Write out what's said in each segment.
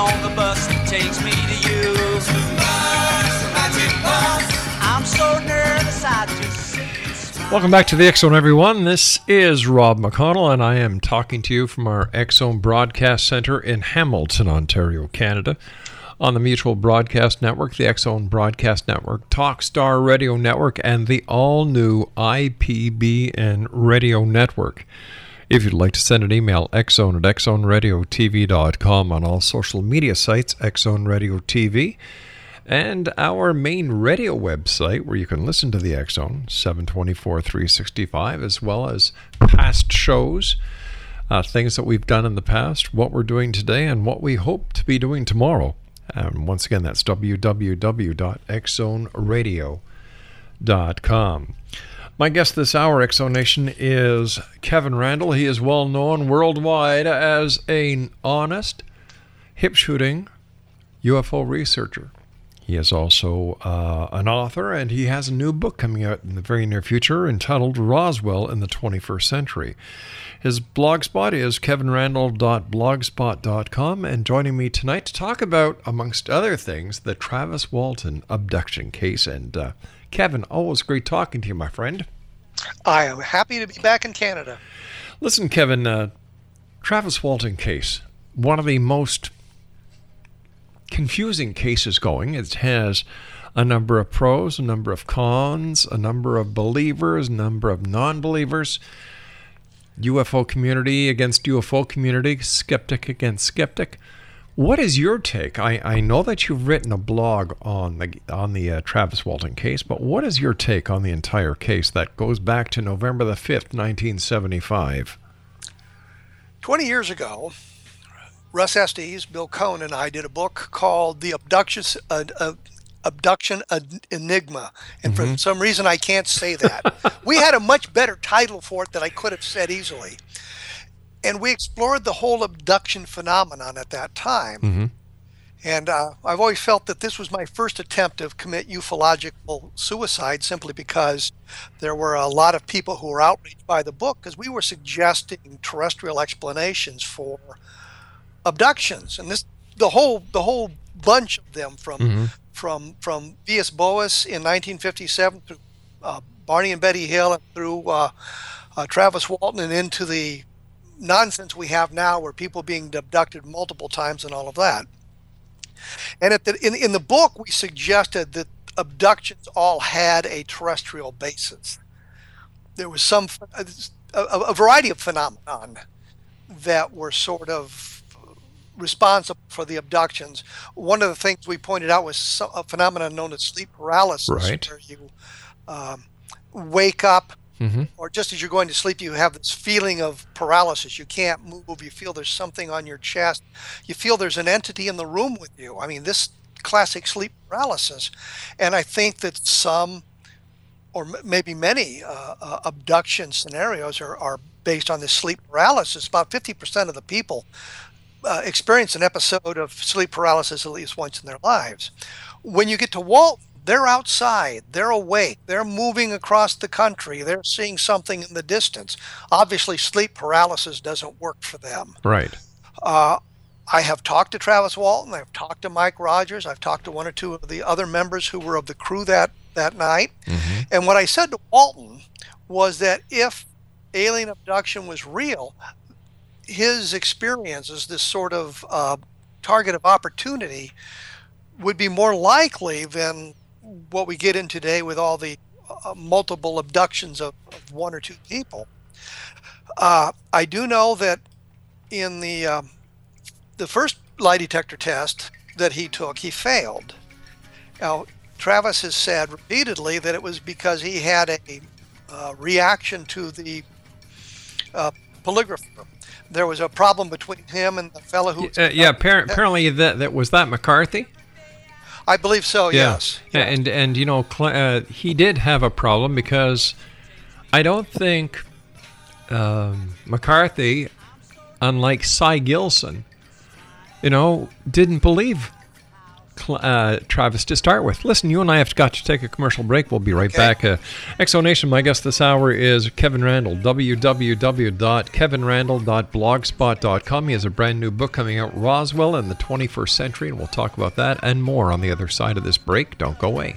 On the bus that takes me to you. Welcome back to the Zone, everyone. This is Rob McConnell, and I am talking to you from our Zone Broadcast Center in Hamilton, Ontario, Canada, on the Mutual Broadcast Network, the Zone Broadcast Network, Talkstar Radio Network, and the all new IPBN Radio Network. If you'd like to send an email, xzone at xzoneradiotv.com on all social media sites, Xzone Radio TV and our main radio website where you can listen to the X Zone 724 365 as well as past shows, uh, things that we've done in the past, what we're doing today, and what we hope to be doing tomorrow. Um, once again, that's www.xzoneradio.com. My guest this hour, X Zone Nation, is Kevin Randle. He is well known worldwide as an honest, hip shooting UFO researcher. He is also uh, an author, and he has a new book coming out in the very near future entitled Roswell in the 21st Century. His blogspot is kevinrandle.blogspot.com, and joining me tonight to talk about, amongst other things, the Travis Walton abduction case. And uh, Kevin, always great talking to you, my friend. I am happy to be back in Canada. Listen, Kevin, uh, Travis Walton case, one of the most confusing cases going. It has a number of pros, a number of cons, a number of believers, a number of non believers. UFO community against UFO community, skeptic against skeptic. What is your take? I, I know that you've written a blog on the on the uh, Travis Walton case, but what is your take on the entire case that goes back to November the fifth, nineteen seventy five? 20 years ago, Russ Estes, Bill Cone, and I did a book called The Abduction, uh, uh, Abduction Enigma. And for some reason, I can't say that. we had a much better title for it that I could have said easily. And we explored the whole abduction phenomenon at that time. And uh, I've always felt that this was my first attempt to commit ufological suicide simply because there were a lot of people who were outraged by the book because we were suggesting terrestrial explanations for abductions. And this the whole the whole bunch of them from from from Villas Boas in 1957 through uh, Barney and Betty Hill and through uh, uh, Travis Walton and into the nonsense we have now where people being abducted multiple times and all of that. And at the, in, in the book, we suggested that abductions all had a terrestrial basis. There was some a, a variety of phenomenon that were sort of responsible for the abductions. One of the things we pointed out was a phenomenon known as sleep paralysis, Right. where you um, wake up or just as you're going to sleep, you have this feeling of paralysis. You can't move. You feel there's something on your chest. You feel there's an entity in the room with you. I mean, this classic sleep paralysis. And I think that some, or m- maybe many, uh, uh, abduction scenarios are, are based on this sleep paralysis. About 50% of the people uh, experience an episode of sleep paralysis at least once in their lives. When you get to Walt, they're outside, they're awake, they're moving across the country, they're seeing something in the distance. Obviously, sleep paralysis doesn't work for them. Right. Uh, I have talked to Travis Walton, I've talked to Mike Rogers, I've talked to one or two of the other members who were of the crew that, that night. And what I said to Walton was that if alien abduction was real, his experience as this sort of uh, target of opportunity would be more likely than what we get in today with all the uh, multiple abductions of, of one or two people. Uh, I do know that in the um, the first lie detector test that he took, he failed. Now, Travis has said repeatedly that it was because he had a uh, reaction to the uh, polygrapher. There was a problem between him and the fellow who. Uh, yeah. conducting Appar- apparently, that that was that McCarthy. I believe so. Yes. Yeah, and and you know uh, he did have a problem because I don't think um, McCarthy, unlike Cy Gilson, you know, didn't believe uh, Travis to start with. Listen, you and I have got to take a commercial break. We'll be right Okay. back. Uh, X Zone Nation, my guest this hour is Kevin Randle, www.kevinrandle.blogspot.com. He has a brand new book coming out, Roswell in the 21st Century, and we'll talk about that and more on the other side of this break. Don't go away.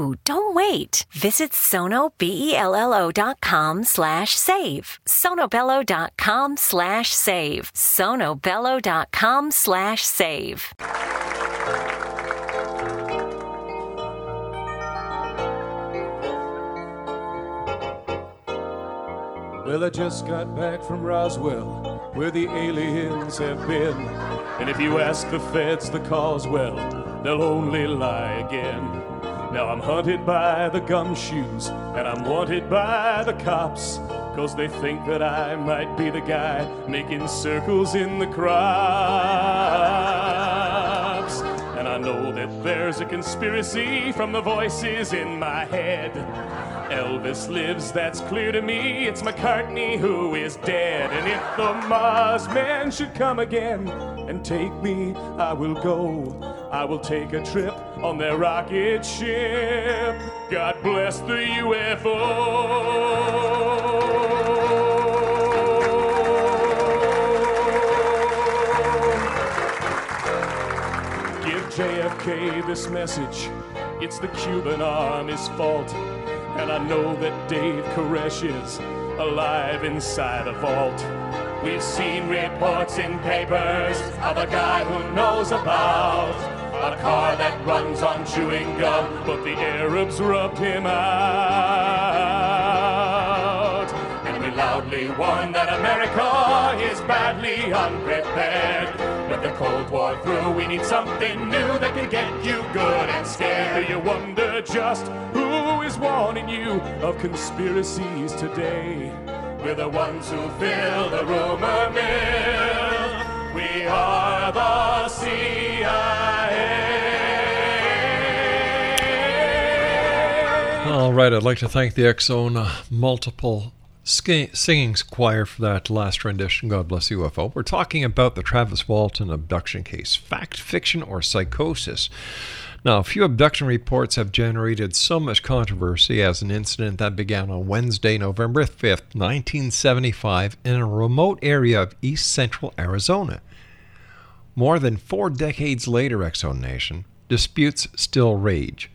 Don't wait. Visit sonobello.com slash save. sonobello.com slash save. sonobello.com slash save. Well, I just got back from Roswell, where the aliens have been. And if you ask the feds the cause, well, they'll only lie again. Now I'm hunted by the gumshoes, and I'm wanted by the cops. Cause they think that I might be the guy making circles in the crops. And I know that there's a conspiracy from the voices in my head. Elvis lives, that's clear to me. It's McCartney who is dead. And if the Mars men should come again and take me, I will go. I will take a trip on their rocket ship. God bless the UFO. Give JFK this message. It's the Cuban army's fault. And I know that Dave Koresh is alive inside a vault. We've seen reports in papers of a guy who knows about a car that runs on chewing gum, but the Arabs rubbed him out. And we loudly won that America is badly unprepared. With the Cold War through, we need something new that can get you good and scared. Do you wonder just who is warning you of conspiracies today? We're the ones who fill the rumor mill. We are the CIA. All right, I'd like to thank the uh, multiple singing choir for that last rendition. God bless you, UFO. We're talking about the Travis Walton abduction case fact, fiction, or psychosis. Now, a few abduction reports have generated so much controversy as an incident that began on Wednesday, November 5th, 1975, in a remote area of east central Arizona. More than four decades later, X Zone Nation, disputes still rage.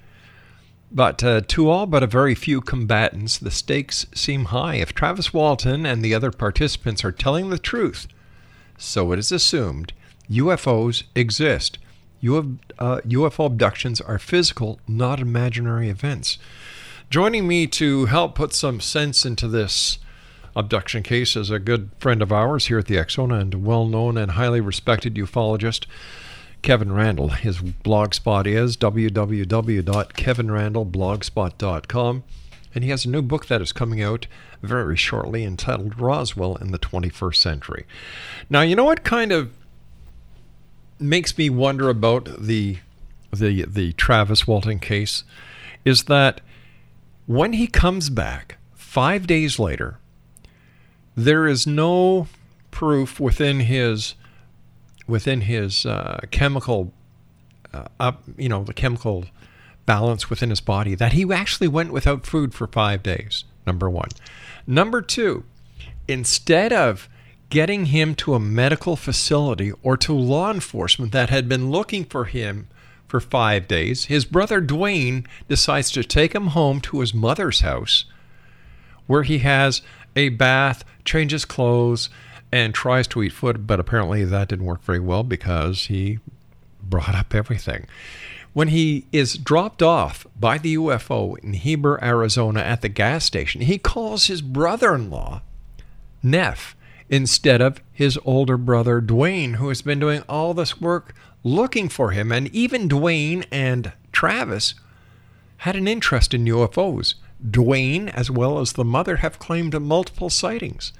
But uh, to all but a very few combatants, the stakes seem high. If Travis Walton and the other participants are telling the truth, so it is assumed, UFOs exist. UFO, uh, UFO abductions are physical, not imaginary events. Joining me to help put some sense into this abduction case is a good friend of ours here at the Exona and well known and highly respected ufologist, Kevin Randle. His blogspot is www.kevinrandleblogspot.com. And he has a new book that is coming out very shortly entitled Roswell in the 21st Century. Now, you know what kind of makes me wonder about the the the Travis Walton case is that when he comes back 5 days later there is no proof within his within his uh, chemical uh, up you know the chemical balance within his body that he actually went without food for 5 days number 1 number 2 instead of getting him to a medical facility or to law enforcement that had been looking for him for five days, his brother Duane decides to take him home to his mother's house where he has a bath, changes clothes, and tries to eat food, but apparently that didn't work very well because he brought up everything. When he is dropped off by the UFO in Heber, Arizona at the gas station, he calls his brother in law, Neff, instead of his older brother Duane, who has been doing all this work looking for him. And even Duane and Travis had an interest in UFOs. Duane, as well as the mother, have claimed multiple sightings.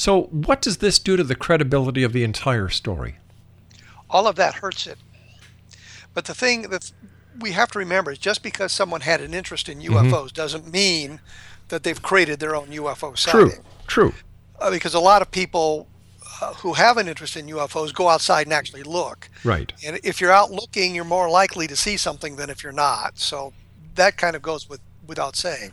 So, what does this do to the credibility of the entire story? All of that hurts it. But the thing that we have to remember is just because someone had an interest in UFOs mm-hmm. doesn't mean that they've created their own UFO sighting. True. True uh, because a lot of people uh, who have an interest in UFOs go outside and actually look. Right. And if you're out looking, you're more likely to see something than if you're not. So that kind of goes with without saying.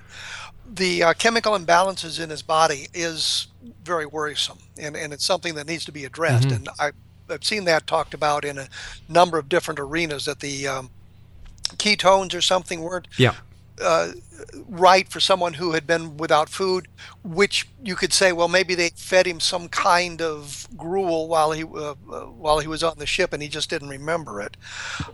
The uh, chemical imbalances in his body is very worrisome, and, and it's something that needs to be addressed. Mm-hmm. And I, I've seen that talked about in a number of different arenas that the um, ketones or something weren't yeah uh, right for someone who had been without food, which you could say, well, maybe they fed him some kind of gruel while he uh, uh, while he was on the ship, and he just didn't remember it.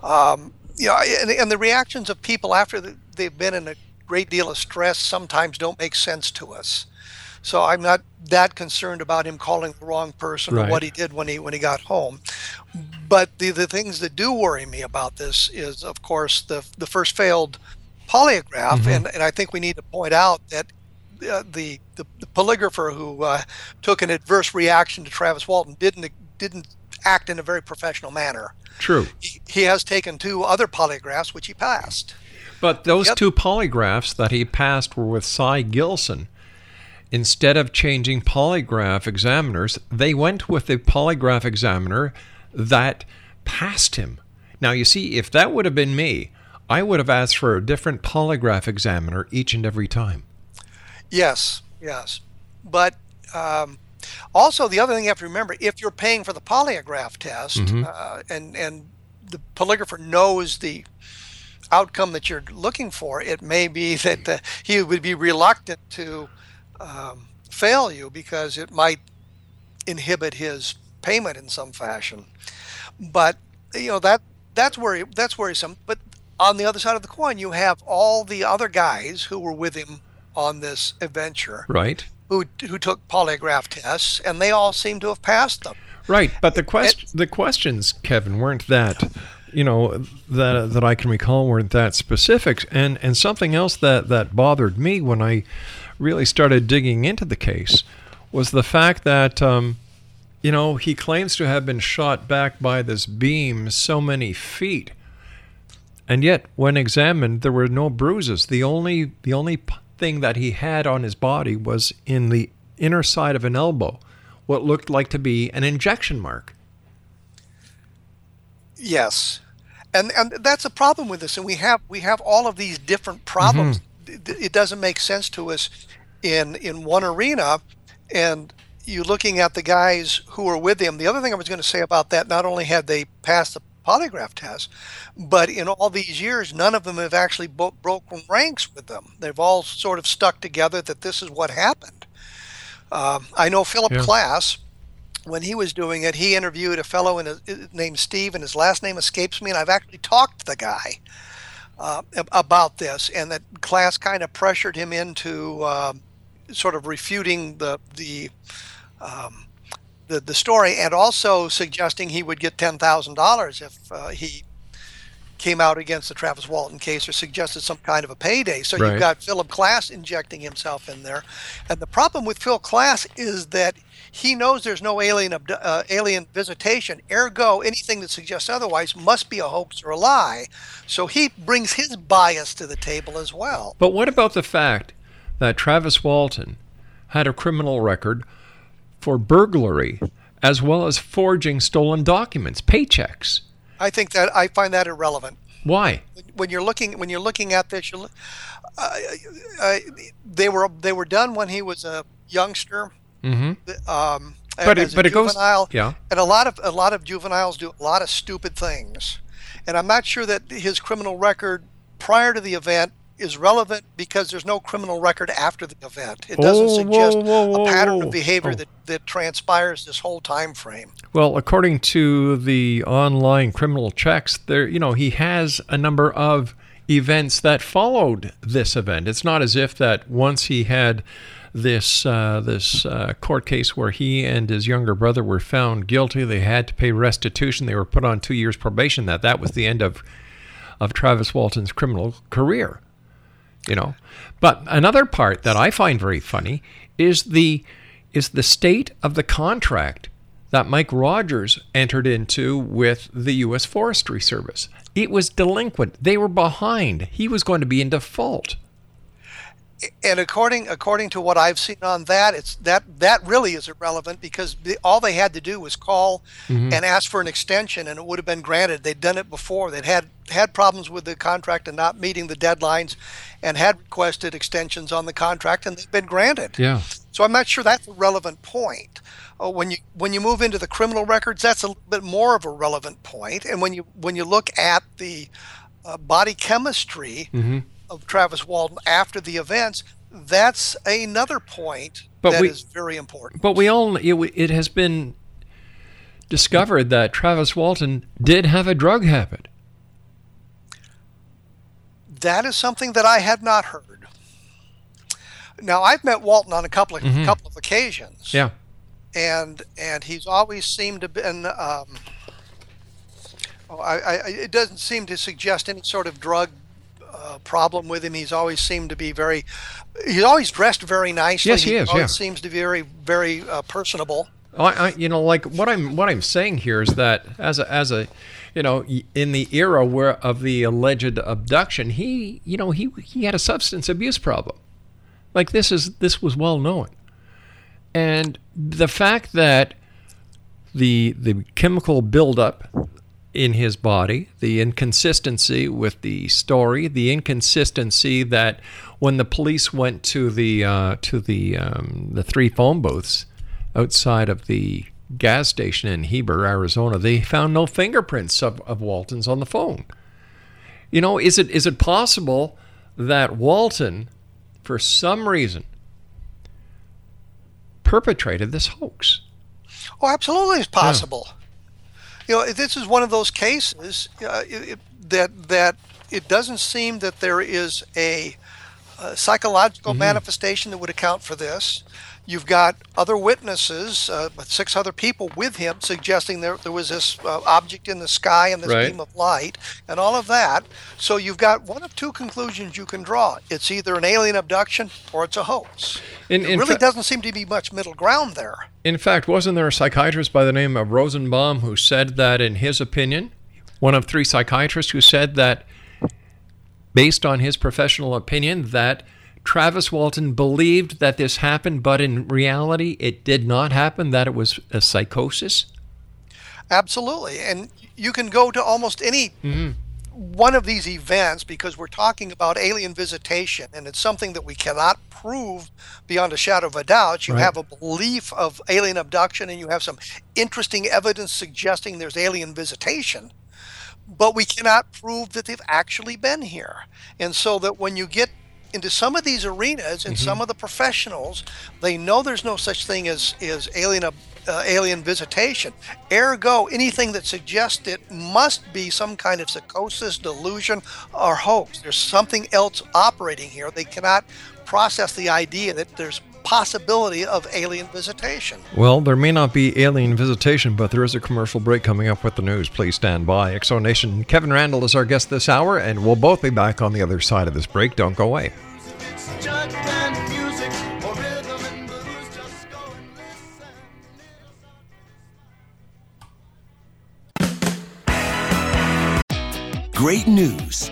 Um, you know, and, and, the reactions of people after they've been in a great deal of stress sometimes don't make sense to us. So I'm not that concerned about him calling the wrong person right. or what he did when he when he got home. But the the things that do worry me about this is, of course, the the first failed polygraph, mm-hmm. and, and I think we need to point out that uh, the, the, the polygrapher who uh, took an adverse reaction to Travis Walton didn't didn't act in a very professional manner. True. He, he has taken two other polygraphs which he passed. But those two polygraphs that he passed were with Cy Gilson. Instead of changing polygraph examiners, they went with a polygraph examiner that passed him. Now, you see, if that would have been me, I would have asked for a different polygraph examiner each and every time. Yes, yes. But um, also, the other thing you have to remember if you're paying for the polygraph test mm-hmm. uh, and, and the polygrapher knows the outcome that you're looking for, it may be that uh, he would be reluctant to um, fail you because it might inhibit his payment in some fashion. But you know that that's worry that's worrisome. But on the other side of the coin, you have all the other guys who were with him on this adventure. Right. who who took polygraph tests, and they all seem to have passed them. Right, but the question the questions, Kevin, weren't that you know that that I can recall weren't that specific, and and something else that that bothered me when I really started digging into the case was the fact that. Um, you know, he claims to have been shot back by this beam so many feet. And yet, when examined, there were no bruises. The only the only thing that he had on his body was in the inner side of an elbow, what looked like to be an injection mark. Yes, and and that's a problem with this. And we have we have all of these different problems. Mm-hmm. It doesn't make sense to us in in one arena, and you looking at the guys who were with him. The other thing I was going to say about that, not only had they passed the polygraph test, but in all these years, none of them have actually bo- broken ranks with them. They've all sort of stuck together that this is what happened. Um, I know Philip yeah. Klass, when he was doing it, he interviewed a fellow in a, named Steve, and his last name escapes me, and I've actually talked to the guy. Uh, about this, and that Klass kind of pressured him into uh, sort of refuting the the um, the, the story and also suggesting he would get $10,000 if uh, he came out against the Travis Walton case or suggested some kind of a payday. So right. you've got Philip Klass injecting himself in there. And the problem with Phil Klass is that he knows there's no alien uh, alien visitation. Ergo, anything that suggests otherwise must be a hoax or a lie. So he brings his bias to the table as well. But what about the fact that Travis Walton had a criminal record for burglary as well as forging stolen documents, paychecks. I think that I find that irrelevant. Why? When you're looking when you're looking at this, you're, uh, uh, they were they were done when he was a youngster. Mm-hmm. Um, but it, but it goes yeah. And a lot of a lot of juveniles do a lot of stupid things, and I'm not sure that his criminal record prior to the event is relevant because there's no criminal record after the event. It doesn't oh, suggest whoa, whoa, whoa, a pattern of behavior oh. that, that transpires this whole time frame. Well, according to the online criminal checks, there you know he has a number of events that followed this event. It's not as if that once he had this uh, this uh, court case where he and his younger brother were found guilty, they had to pay restitution. They were put on two years probation. That that was the end of of Travis Walton's criminal career you know. But another part that I find very funny is the is the state of the contract that Mike Rogers entered into with the U.S. Forestry Service. It was delinquent. They were behind. He was going to be in default and according according to what I've seen on that, it's that that really is irrelevant because the, all they had to do was call mm-hmm. and ask for an extension, and it would have been granted. They'd done it before. They'd had had problems with the contract and not meeting the deadlines, and had requested extensions on the contract, and they've been granted. Yeah. So I'm not sure that's a relevant point. Uh, when you when you move into the criminal records, that's a little bit more of a relevant point. And when you when you look at the uh, body chemistry. Mm-hmm of Travis Walton after the events, that's another point but that we, is very important. But we all it, it has been discovered that Travis Walton did have a drug habit. That is something that I had not heard. Now I've met Walton on a couple of mm-hmm. couple of occasions. Yeah. And and he's always seemed to been um, oh, I, I, it doesn't seem to suggest any sort of drug uh, problem with him. He's always seemed to be very, he's always dressed very nicely. Yes, he, he is. yeah. seems to be very, very uh, personable. I, I, you know, like what I'm what I'm saying here is that as a as a, you know, in the era where of the alleged abduction, he you know he he had a substance abuse problem. Like this is this was well known, and the fact that the the chemical buildup in his body, the inconsistency with the story, the inconsistency that when the police went to the uh, to the um, the three phone booths outside of the gas station in Heber, Arizona, they found no fingerprints of, of Walton's on the phone. You know, is it is it possible that Walton, for some reason, perpetrated this hoax? Oh, absolutely, it's possible. Yeah you know, this is one of those cases uh, it, that that it doesn't seem that there is a, a psychological mm-hmm. manifestation that would account for this. You've got other witnesses, uh, six other people with him, suggesting there, there was this uh, object in the sky and this Right. beam of light and all of that. So you've got one of two conclusions you can draw. It's either an alien abduction or it's a hoax. In- it in really fa- doesn't seem to be much middle ground there. In fact, wasn't there a psychiatrist by the name of Rosenbaum who said that, in his opinion, one of three psychiatrists who said that, based on his professional opinion, that Travis Walton believed that this happened, but in reality, it did not happen, that it was a psychosis? Absolutely. And you can go to almost any mm-hmm. one of these events because we're talking about alien visitation and it's something that we cannot prove beyond a shadow of a doubt. You Right. have a belief of alien abduction and you have some interesting evidence suggesting there's alien visitation, but we cannot prove that they've actually been here. And so that when you get into some of these arenas and some of the professionals, they know there's no such thing as, as alien uh, alien visitation. Ergo, anything that suggests it must be some kind of psychosis, delusion, or hoax. There's something else operating here. They cannot process the idea that there's possibility of alien visitation. Well, there may not be alien visitation, but there is a commercial break coming up with the news. Please stand by. X Zone Nation, Kevin Randle is our guest this hour, and we'll both be back on the other side of this break. Don't go away. Great news!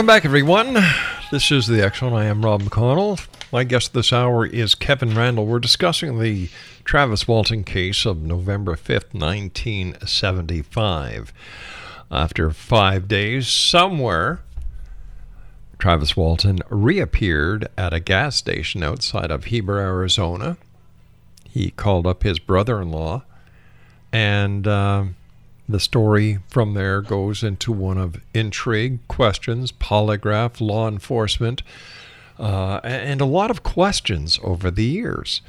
Welcome back, everyone. This is the One. I am Rob McConnell. My guest this hour is Kevin Randle. We're discussing the Travis Walton case of November 5th, 1975. After five days, somewhere, Travis Walton reappeared at a gas station outside of Heber, Arizona. He called up his brother in law, and uh, the story from there goes into one of intrigue, questions, polygraph, law enforcement, uh, and a lot of questions over the years.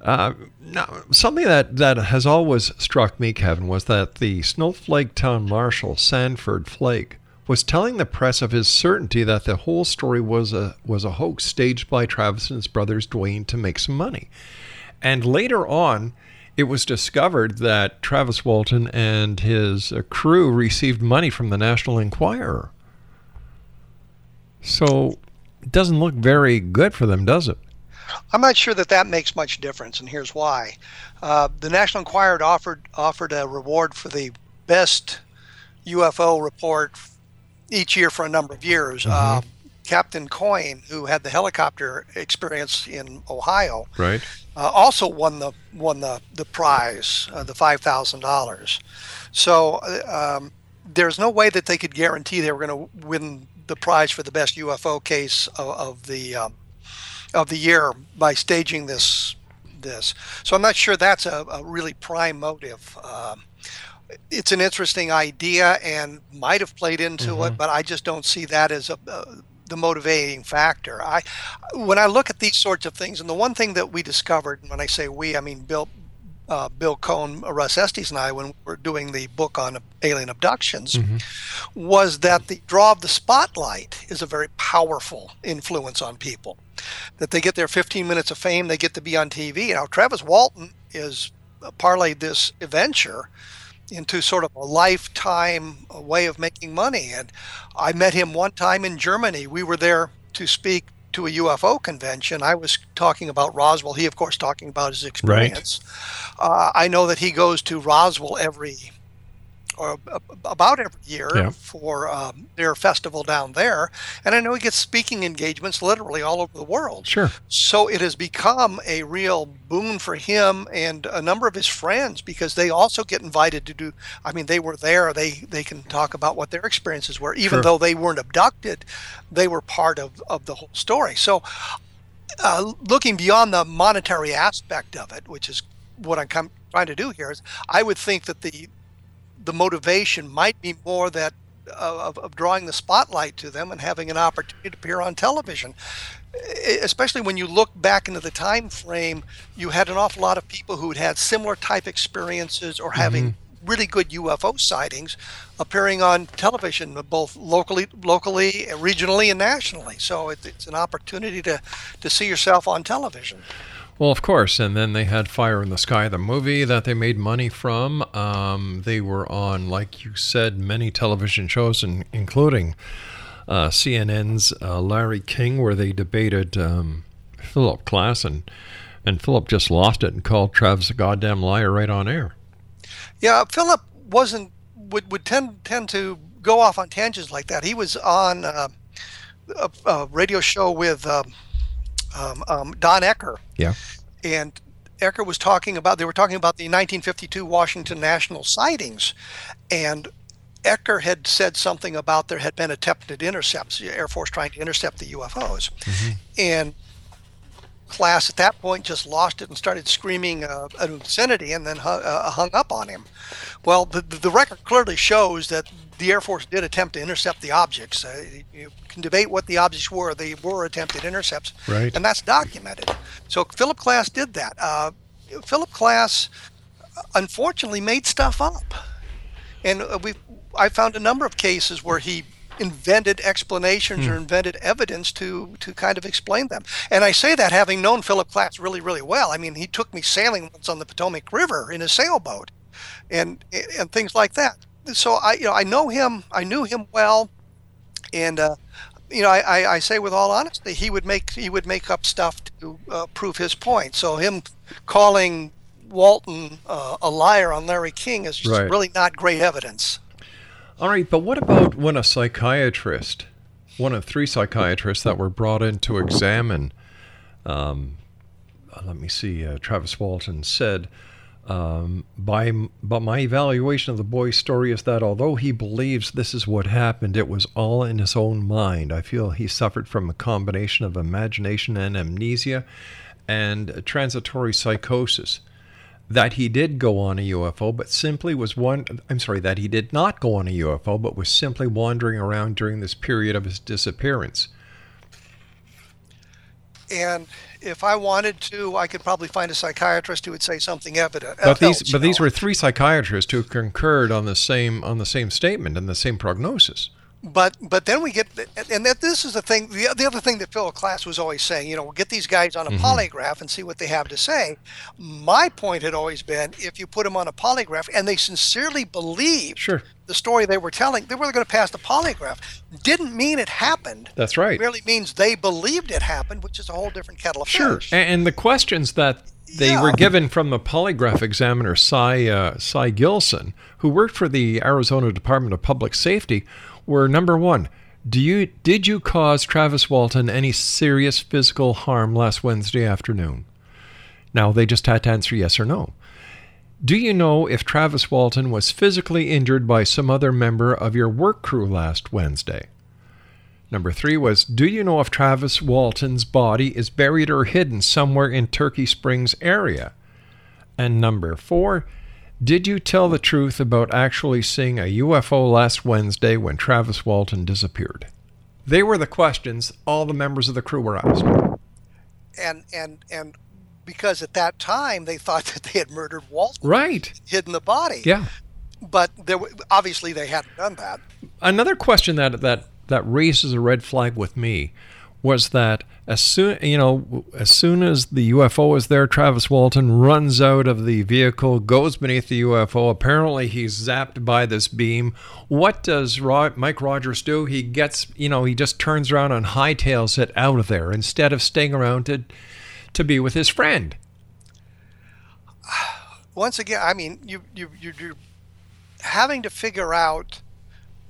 Uh, now, something that, that has always struck me, Kevin, was that the Snowflake Town Marshal, Sanford Flake, was telling the press of his certainty that the whole story was a was a hoax staged by Travis and his brothers Duane to make some money. And later on, it was discovered that Travis Walton and his uh, crew received money from the National Enquirer. So it doesn't look very good for them, does it? I'm not sure that that makes much difference, and here's why. Uh, the National Enquirer offered offered a reward for the best UFO report each year for a number of years. Uh, Captain Coyne, who had the helicopter experience in Ohio, Right. uh, also won the won the the prize, uh, the five thousand dollars. So uh, um, there's no way that they could guarantee they were going to win the prize for the best UFO case of, of the um, of the year by staging this this. So I'm not sure that's a, a really prime motive. Um, it's an interesting idea and might have played into it, but I just don't see that as a, uh, the motivating factor. I, when I look at these sorts of things, and the one thing that we discovered, and when I say we, I mean Bill, uh, Bill Cone, Russ Estes, and I, when we were doing the book on alien abductions, was that the draw of the spotlight is a very powerful influence on people. That they get their 15 minutes of fame, they get to be on TV. Now, Travis Walton is parlayed this adventure into sort of a lifetime way of making money. And I met him one time in Germany. We were there to speak to a UFO convention. I was talking about Roswell. He, of course, talking about his experience. Right. Uh, I know that he goes to Roswell every or about every year yeah. for um, their festival down there. And I know he gets speaking engagements literally all over the world. Sure. So it has become a real boon for him and a number of his friends because they also get invited to do. I mean, they were there. They they can talk about what their experiences were, even sure. though they weren't abducted. They were part of of the whole story. So. Uh, looking beyond the monetary aspect of it, which is what I'm com- trying to do here, is I would think that the the motivation might be more that of, of, drawing the spotlight to them and having an opportunity to appear on television. Especially when you look back into the time frame you had an awful lot of people who had had similar type experiences or having mm-hmm. really good ufo sightings appearing on television both locally locally regionally and nationally. So it, it's an opportunity to to see yourself on television well, of course. And then they had Fire in the Sky, the movie that they made money from. Um, they were on, like you said, many television shows, in, including uh, CNN's uh, Larry King, where they debated um, Philip Klass, and, and Philip just lost it and called Travis a goddamn liar right on air. Yeah, Philip wasn't would would tend tend to go off on tangents like that. He was on uh, a, a, radio show with. Um, um, um, Don Ecker. Yeah. And Ecker was talking about, they were talking about the 1952 Washington National sightings. And Ecker had said something about there had been attempted intercepts, the Air Force trying to intercept the UFOs. Mm-hmm. And Klass at that point just lost it and started screaming uh, an obscenity and then hung, uh, hung up on him. Well, the, the record clearly shows that the Air Force did attempt to intercept the objects. Uh, you can debate what the objects were. They were attempted intercepts, right. and that's documented. So Philip Klass did that. Uh, Philip Klass, unfortunately, made stuff up, and uh, we I found a number of cases where he invented explanations hmm. or invented evidence to to kind of explain them. And I say that having known Philip Klass really really well. I mean, he took me sailing once on the Potomac River in a sailboat, and and things like that so I, you know, I know him. I knew him well, and uh, you know, I, I, I, say with all honesty, he would make he would make up stuff to uh, prove his point. So him calling Walton uh, a liar on Larry King is right. really not great evidence. All right, but what about when a psychiatrist, one of three psychiatrists that were brought in to examine, um, let me see, uh, Travis Walton said um, by, but my evaluation of the boy's story is that although he believes this is what happened, it was all in his own mind. I feel he suffered from a combination of imagination and amnesia and transitory psychosis. That he did go on a UFO, but simply was one. I'm sorry, that he did not go on a UFO, but was simply wandering around during this period of his disappearance. And if I wanted to, I could probably find a psychiatrist who would say something evident. But these, else, but these were three psychiatrists who concurred on the same on the same statement and the same prognosis. But but then we get, and that this is the thing. The, the other thing that Phil Klass was always saying, you know, we'll get these guys on a mm-hmm. polygraph and see what they have to say. My point had always been, if you put them on a polygraph and they sincerely believe sure. the story they were telling, they were going to pass the polygraph. Didn't mean it happened. That's right. It merely means they believed it happened, which is a whole different kettle of sure. fish. Sure. And the questions that they yeah. were given from the polygraph examiner, Cy, uh, Cy Gilson, who worked for the Arizona Department of Public Safety, were number one, do you did you cause Travis Walton any serious physical harm last Wednesday afternoon? Now they just had to answer yes or no. Do you know if Travis Walton was physically injured by some other member of your work crew last Wednesday? Number three was Do you know if Travis Walton's body is buried or hidden somewhere in Turkey Springs area? And number four, did you tell the truth about actually seeing a UFO last Wednesday when Travis Walton disappeared? They were the questions all the members of the crew were asked. And and and because at that time they thought that they had murdered Walton, right? Hidden the body. Yeah. But there, obviously they hadn't done that. Another question that that that raises a red flag with me was that as soon you know as soon as the UFO is there, Travis Walton runs out of the vehicle, goes beneath the UFO. Apparently, he's zapped by this beam. What does Mike Rogers do? He gets you know he just turns around and hightails it out of there instead of staying around to to be with his friend. Once again, I mean, you you you're having to figure out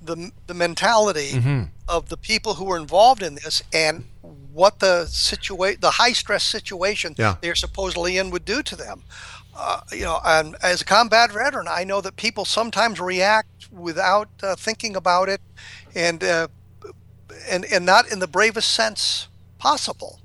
the the mentality mm-hmm. Of the people who were involved in this and what the situation, the high stress situation yeah. they're supposedly in would do to them. Uh, you know, and as a combat veteran, I know that people sometimes react without uh, thinking about it, and uh, and and not in the bravest sense possible.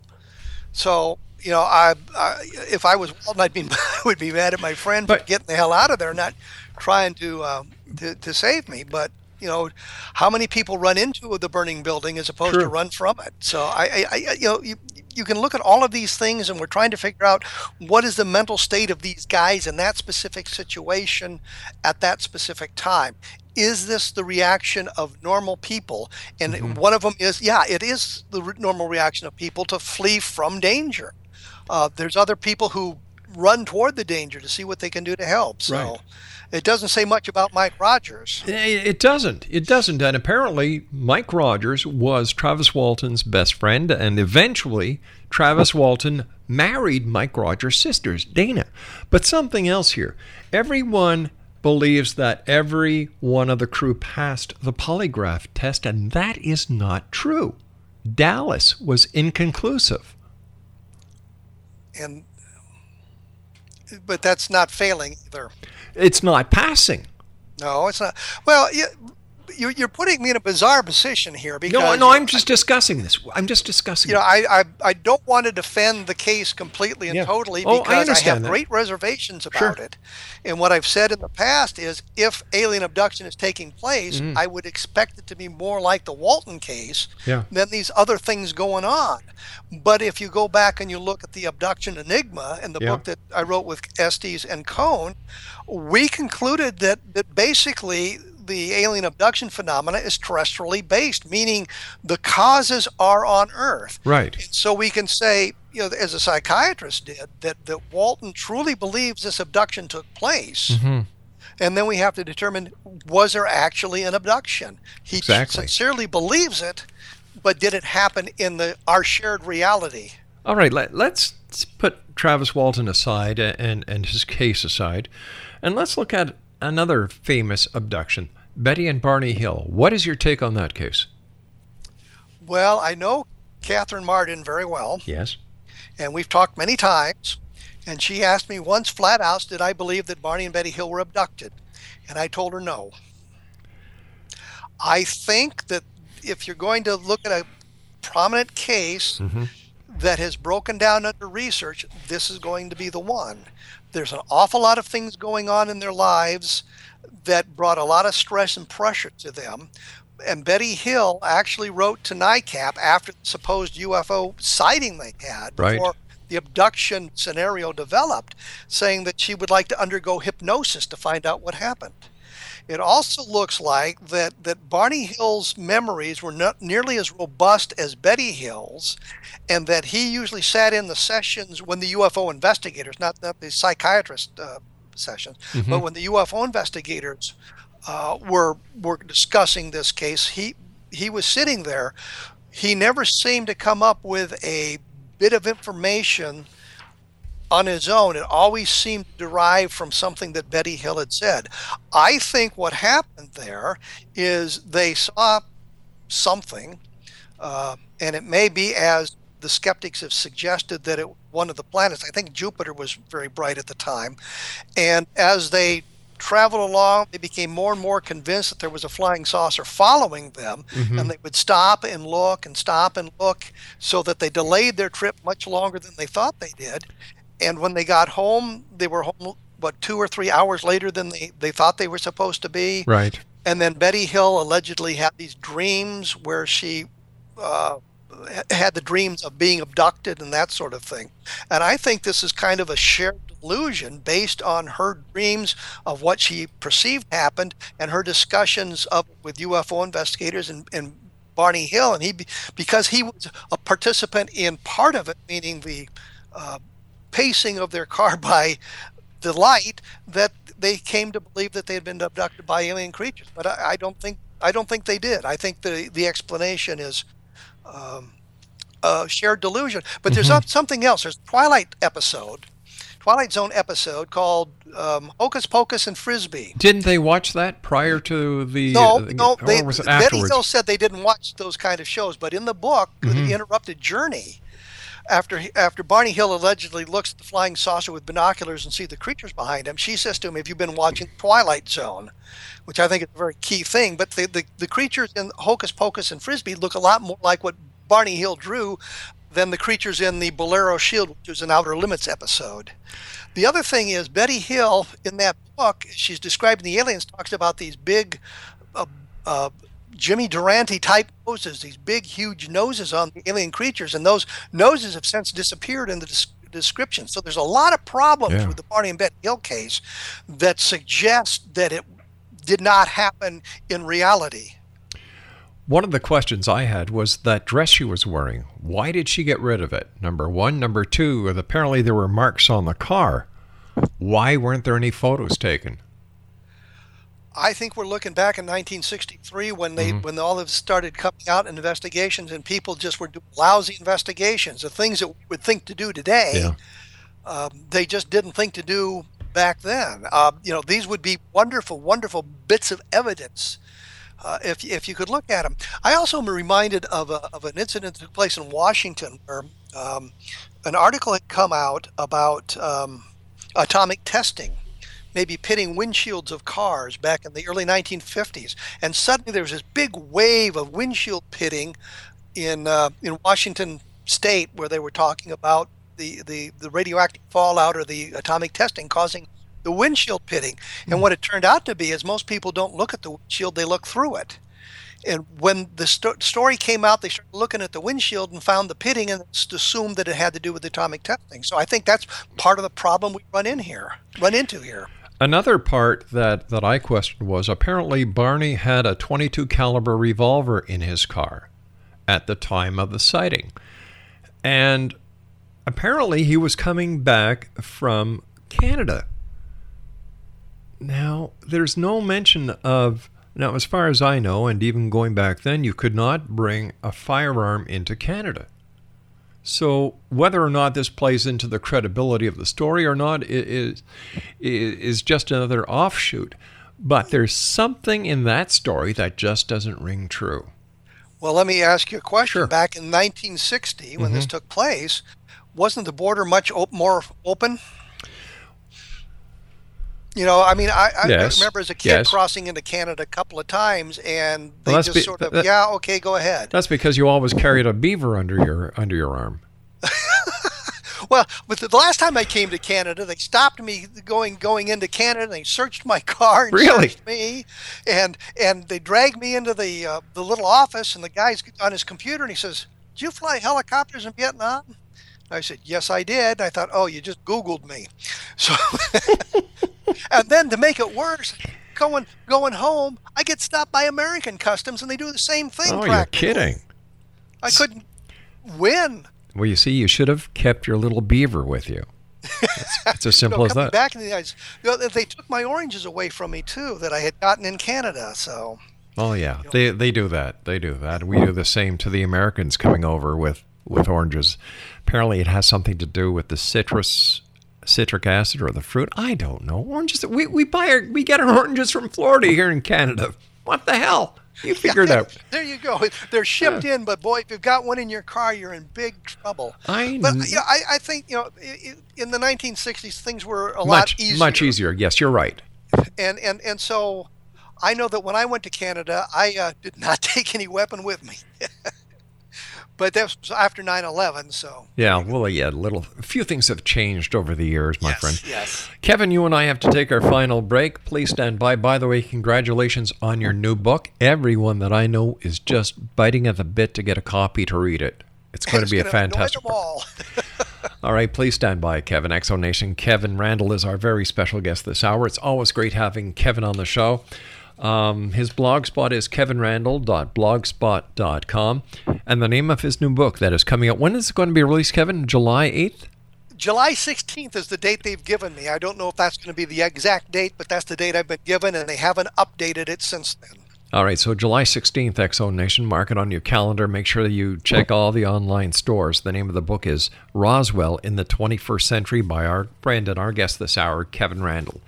So you know, I, I if I was Walton, I'd be would be mad at my friend but, for getting the hell out of there, not trying to um, to, to save me. But you know, how many people run into the burning building as opposed True. to run from it? So I, I, I, you know, you, you can look at all of these things, and we're trying to figure out what is the mental state of these guys in that specific situation at that specific time. Is this the reaction of normal people? And mm-hmm. one of them is, yeah, it is the re- normal reaction of people to flee from danger. Uh, there's other people who run toward the danger to see what they can do to help. So. Right. It doesn't say much about Mike Rogers. It doesn't. It doesn't. And apparently, Mike Rogers was Travis Walton's best friend, and eventually, Travis Walton married Mike Rogers' sisters, Dana. But something else here. Everyone believes that every one of the crew passed the polygraph test, and that is not true. Dalis was inconclusive. And but that's not failing either. It's not passing. No, it's not. Well, you, you're putting me in a bizarre position here because no, no, I'm just discussing this. I'm just discussing. You know, I, I, I don't want to defend the case completely and yeah. totally because oh, I, I, have that. great reservations about sure. it. And what I've said in the past is, if alien abduction is taking place, mm. I would expect it to be more like the Walton case yeah. than these other things going on. But if you go back and you look at the abduction enigma and the yeah. book that I wrote with Estes and Cone, we concluded that that basically the alien abduction phenomena is terrestrially based, meaning the causes are on Earth. Right. And so we can say, you know, as a psychiatrist did, that, that Walton truly believes this abduction took place. Mm-hmm. And then we have to determine was there actually an abduction? He exactly. sincerely believes it, but did it happen in the our shared reality? All right, let, let's put Travis Walton aside and, and his case aside, and let's look at another famous abduction Betty and Barney Hill. What is your take on that case? Well, I know Kathleen Marden very well. Yes. And we've talked many times. And she asked me once flat out, did I believe that Barney and Betty Hill were abducted? And I told her no. I think that if you're going to look at a prominent case mm-hmm. that has broken down under research, this is going to be the one. There's an awful lot of things going on in their lives that brought a lot of stress and pressure to them. And Betty Hill actually wrote to NICAP after the supposed UFO sighting they had right. before the abduction scenario developed, saying that she would like to undergo hypnosis to find out what happened. It also looks like that, that Barney Hill's memories were not nearly as robust as Betty Hill's, and that he usually sat in the sessions when the UFO investigators, not, not the psychiatrist, uh, sessions. Mm-hmm. But when the UFO investigators uh, were were discussing this case, he he was sitting there. He never seemed to come up with a bit of information on his own. It always seemed derived from something that Betty Hill had said. I think what happened there is they saw something, uh, and it may be as the skeptics have suggested that it one of the planets. I think Jupiter was very bright at the time, and as they traveled along, they became more and more convinced that there was a flying saucer following them, mm-hmm. and they would stop and look and stop and look, so that they delayed their trip much longer than they thought they did. And when they got home, they were home what two or three hours later than they, they thought they were supposed to be. Right. And then Betty Hill allegedly had these dreams where she uh, had the dreams of being abducted and that sort of thing. And I think this is kind of a shared delusion based on her dreams of what she perceived happened and her discussions of with UFO investigators and, and Barney Hill, and he because he was a participant in part of it, meaning the uh, pacing of their car by the light, that they came to believe that they had been abducted by alien creatures. But I, I don't think I don't think they did. I think the the explanation is. Um, a shared delusion, but there's Mm-hmm. something else. There's a Twilight episode, Twilight Zone episode called um, Hocus Pocus and Frisby. Didn't they watch that prior to the? No, uh, no. They, Betty? Hill said they didn't watch those kind of shows, but in the book, Mhm. The Interrupted Journey, after after Barney Hill allegedly looks at the flying saucer with binoculars and see the creatures behind him, she says to him, "Have you been watching Twilight Zone?" Which I think is a very key thing. But the, the, the creatures in Hocus Pocus and Frisby look a lot more like what Barney Hill drew than the creatures in the Bellero Shield, which was an Outer Limits episode. The other thing is Betty Hill in that book, she's describing the aliens, talks about these big uh, uh, Jimmy Durante type noses, these big, huge noses on the alien creatures, and those noses have since disappeared in the des- description. So there's a lot of problems Yeah. with the Barney and Betty Hill case that suggest that it did not happen in reality. One of the questions I had was that dress she was wearing. Why did she get rid of it? Number one. Number two, apparently there were marks on the car. Why weren't there any photos taken? I think we're looking back in 1963 when they Mhm. when all of this started coming out in investigations and people just were doing lousy investigations, the things that we would think to do today. Yeah. um, they just didn't think to do back then. Uh, you know, these would be wonderful, wonderful bits of evidence uh, if, if you could look at them. I also am reminded of, a, of an incident that took place in Washington where um, an article had come out about um, atomic testing. Maybe pitting windshields of cars back in the early 1950s, and suddenly there was this big wave of windshield pitting in uh, in Washington State, where they were talking about the, the, the radioactive fallout or the atomic testing causing the windshield pitting. And what it turned out to be is most people don't look at the windshield, they look through it. And when the sto- story came out, they started looking at the windshield and found the pitting and assumed that it had to do with atomic testing. So I think that's part of the problem we run in here, run into here. Another part that, that I questioned was apparently Barney had a 22 caliber revolver in his car at the time of the sighting. And apparently he was coming back from Canada. Now, there's no mention of now as far as I know and even going back then you could not bring a firearm into Canada. So whether or not this plays into the credibility of the story or not is is just another offshoot. But there's something in that story that just doesn't ring true. Well, let me ask you a question. Back in 1960, when this Mhm. took place, wasn't the border much op- more open? You know, I mean, I, I Yes, remember as a kid yes. crossing into Canada a couple of times, and they Well, just be- sort of, that- yeah, okay, go ahead. That's because you always carried a beaver under your under your arm. Well, but the last time I came to Canada, they stopped me going going into Canada. and They searched my car and Really? searched me, and and they dragged me into the uh, the little office. And the guy's on his computer, and he says, "Did you fly helicopters in Vietnam?" I said, "Yes, I did." I thought, "Oh, you just Googled me." So, and then to make it worse, going going home, I get stopped by American customs, and they do the same thing. Oh, you're kidding. I couldn't win. Well, you see, you should have kept your little beaver with you. It's, it's as simple No, as coming that. Back in the United States, you know, they took my oranges away from me too that I had gotten in Canada. So Oh yeah, they they do that. They do that. We do the same to the Americans coming over with with oranges. Apparently, it has something to do with the citrus, citric acid, or the fruit. I don't know. Oranges. We we buy our we get our oranges from Florida here in Canada. What the hell? You figure it out. there you go. They're shipped in, but boy, if you've got one in your car, you're in big trouble. I But you know, I, I think you know, in the 1960s, things were a lot much easier. much easier. Yes, you're right. And and and so, I know that when I went to Canada, I uh, did not take any weapon with me. but that was after 9/11, so. Yeah. Well, yeah. Little. A few things have changed over the years, my friend. Yes. Kevin, you and I have to take our final break. Please stand by. By the way, congratulations on your new book. Everyone that I know is just biting at the bit to get a copy to read it. It's going to be a fantastic. all. All right, please stand by, Kevin. X Zone Nation. Kevin Randle is our very special guest this hour. It's always great having Kevin on the show. Um, his blog spot is kevinrandle.blogspot.com. And the name of his new book that is coming out. When is it going to be released, Kevin? July 8th? July 16th is the date they've given me. I don't know if that's going to be the exact date, but that's the date I've been given, and they haven't updated it since then. All right, so July 16th, X Zone Nation, mark it on your calendar. Make sure that you check all the online stores. The name of the book is Roswell in the 21st Century by our friend and our guest this hour, Kevin Randle.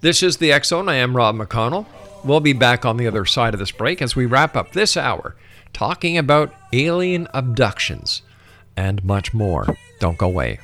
This is the X I am Rob McConnell. We'll be back on the other side of this break as we wrap up this hour talking about alien abductions and much more. Don't go away.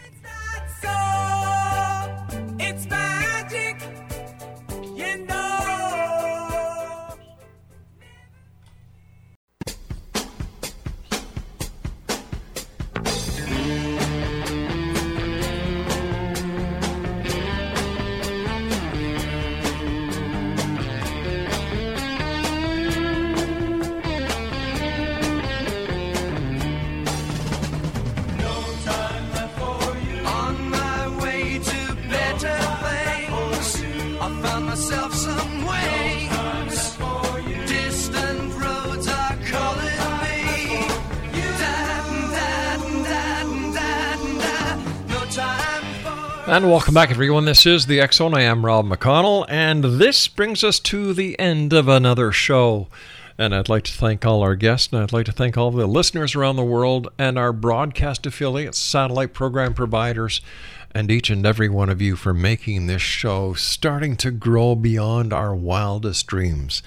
Welcome back, everyone. This is the Zone. I am Rob McConnell, and this brings us to the end of another show. And I'd like to thank all our guests, and I'd like to thank all the listeners around the world and our broadcast affiliates, satellite program providers, and each and every one of you for making this show starting to grow beyond our wildest dreams.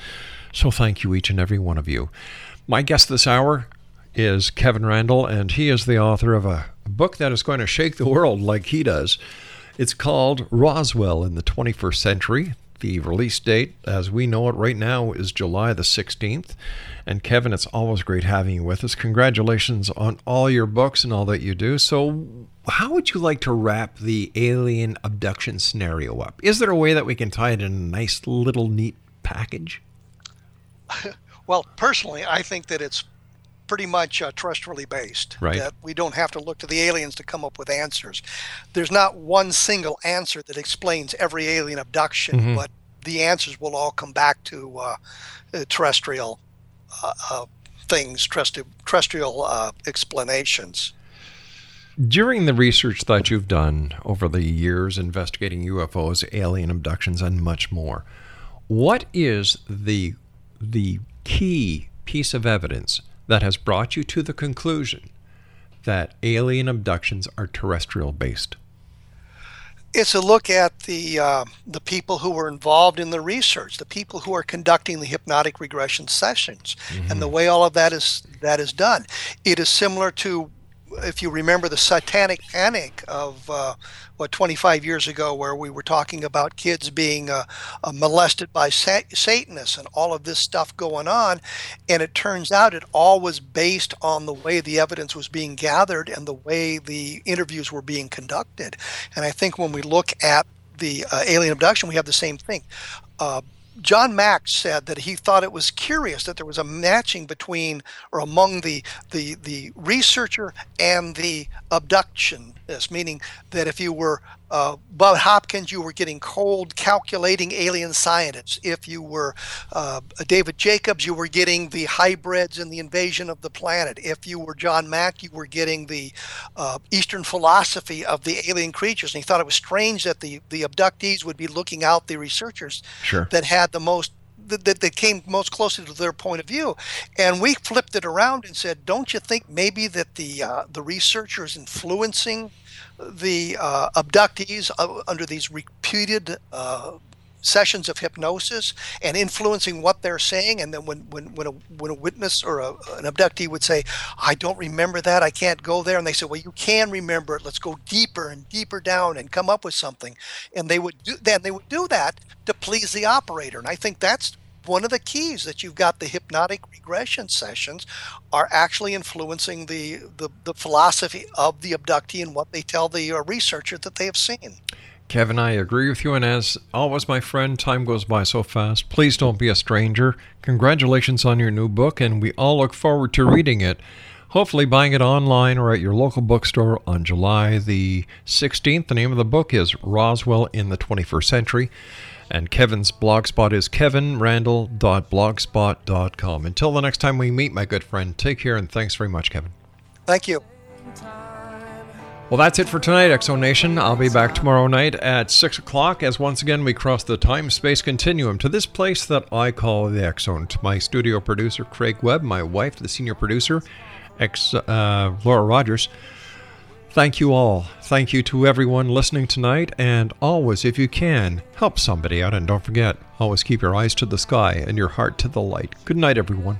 So thank you, each and every one of you. My guest this hour is Kevin Randle, and he is the author of a book that is going to shake the world like he does. It's called Roswell in the 21st Century. The release date, as we know it right now, is July the 16th. And Kevin, it's always great having you with us. Congratulations on all your books and all that you do. So, how would you like to wrap the alien abduction scenario up? Is there a way that we can tie it in a nice little neat package? Well, personally, I think that it's pretty much uh, terrestrially based. Right. That we don't have to look to the aliens to come up with answers. There's not one single answer that explains every alien abduction, Mhm. but the answers will all come back to uh, terrestrial uh, uh, things, terrestrial, terrestrial uh, explanations. During the research that you've done over the years investigating UFOs, alien abductions, and much more, what is the the key piece of evidence that has brought you to the conclusion that alien abductions are terrestrial based? It's a look at the uh, the people who were involved in the research, the people who are conducting the hypnotic regression sessions, and the way all of that is that is done. It is similar to, if you remember, the satanic panic of uh, what 25 years ago, where we were talking about kids being uh, uh, molested by sa- Satanists and all of this stuff going on, and it turns out it all was based on the way the evidence was being gathered and the way the interviews were being conducted. And I think when we look at the uh, alien abduction, we have the same thing. John Mack said that he thought it was curious that there was a matching between or among the the the researcher and the abductionist, meaning that if you were uh, Budd Hopkins, you were getting cold, calculating alien scientists. If you were uh, David Jacobs, you were getting the hybrids and the invasion of the planet. If you were John Mack, you were getting the uh, Eastern philosophy of the alien creatures. And he thought it was strange that the, the abductees would be looking out the researchers Sure. that had the most that, that came most closely to their point of view. And we flipped it around and said don't you think maybe that the uh, the researchers influencing the uh, abductees uh, under these repeated uh, sessions of hypnosis and influencing what they're saying. And then when when when a, when a witness or a, an abductee would say i don't remember that. I can't go there. And they say well you can remember it. Let's go deeper and deeper down and come up with something. And they would do then they would do that to please the operator. And i think that's one of the keys that you've got the hypnotic regression sessions are actually influencing the the, the philosophy of the abductee and what they tell the uh, researcher that they have seen Kevin, I agree with you. And as always, my friend, time goes by so fast. Please don't be a stranger. Congratulations on your new book, and we all look forward to reading it. Hopefully, buying it online or at your local bookstore on July the 16th. The name of the book is Roswell in the 21st Century. And Kevin's blogspot is kevinrandle.blogspot.com. Until the next time we meet, my good friend, take care and thanks very much, Kevin. Thank you. Well, that's it for tonight, X Zone Nation. I'll be back tomorrow night at 6 o'clock as once again we cross the time space continuum to this place that I call the X Zone. To my studio producer, Craig Webb, my wife, the senior producer, ex uh, Laura Rogers. Thank you all. Thank you to everyone listening tonight. And always, if you can, help somebody out. And don't forget, always keep your eyes to the sky and your heart to the light. Good night, everyone.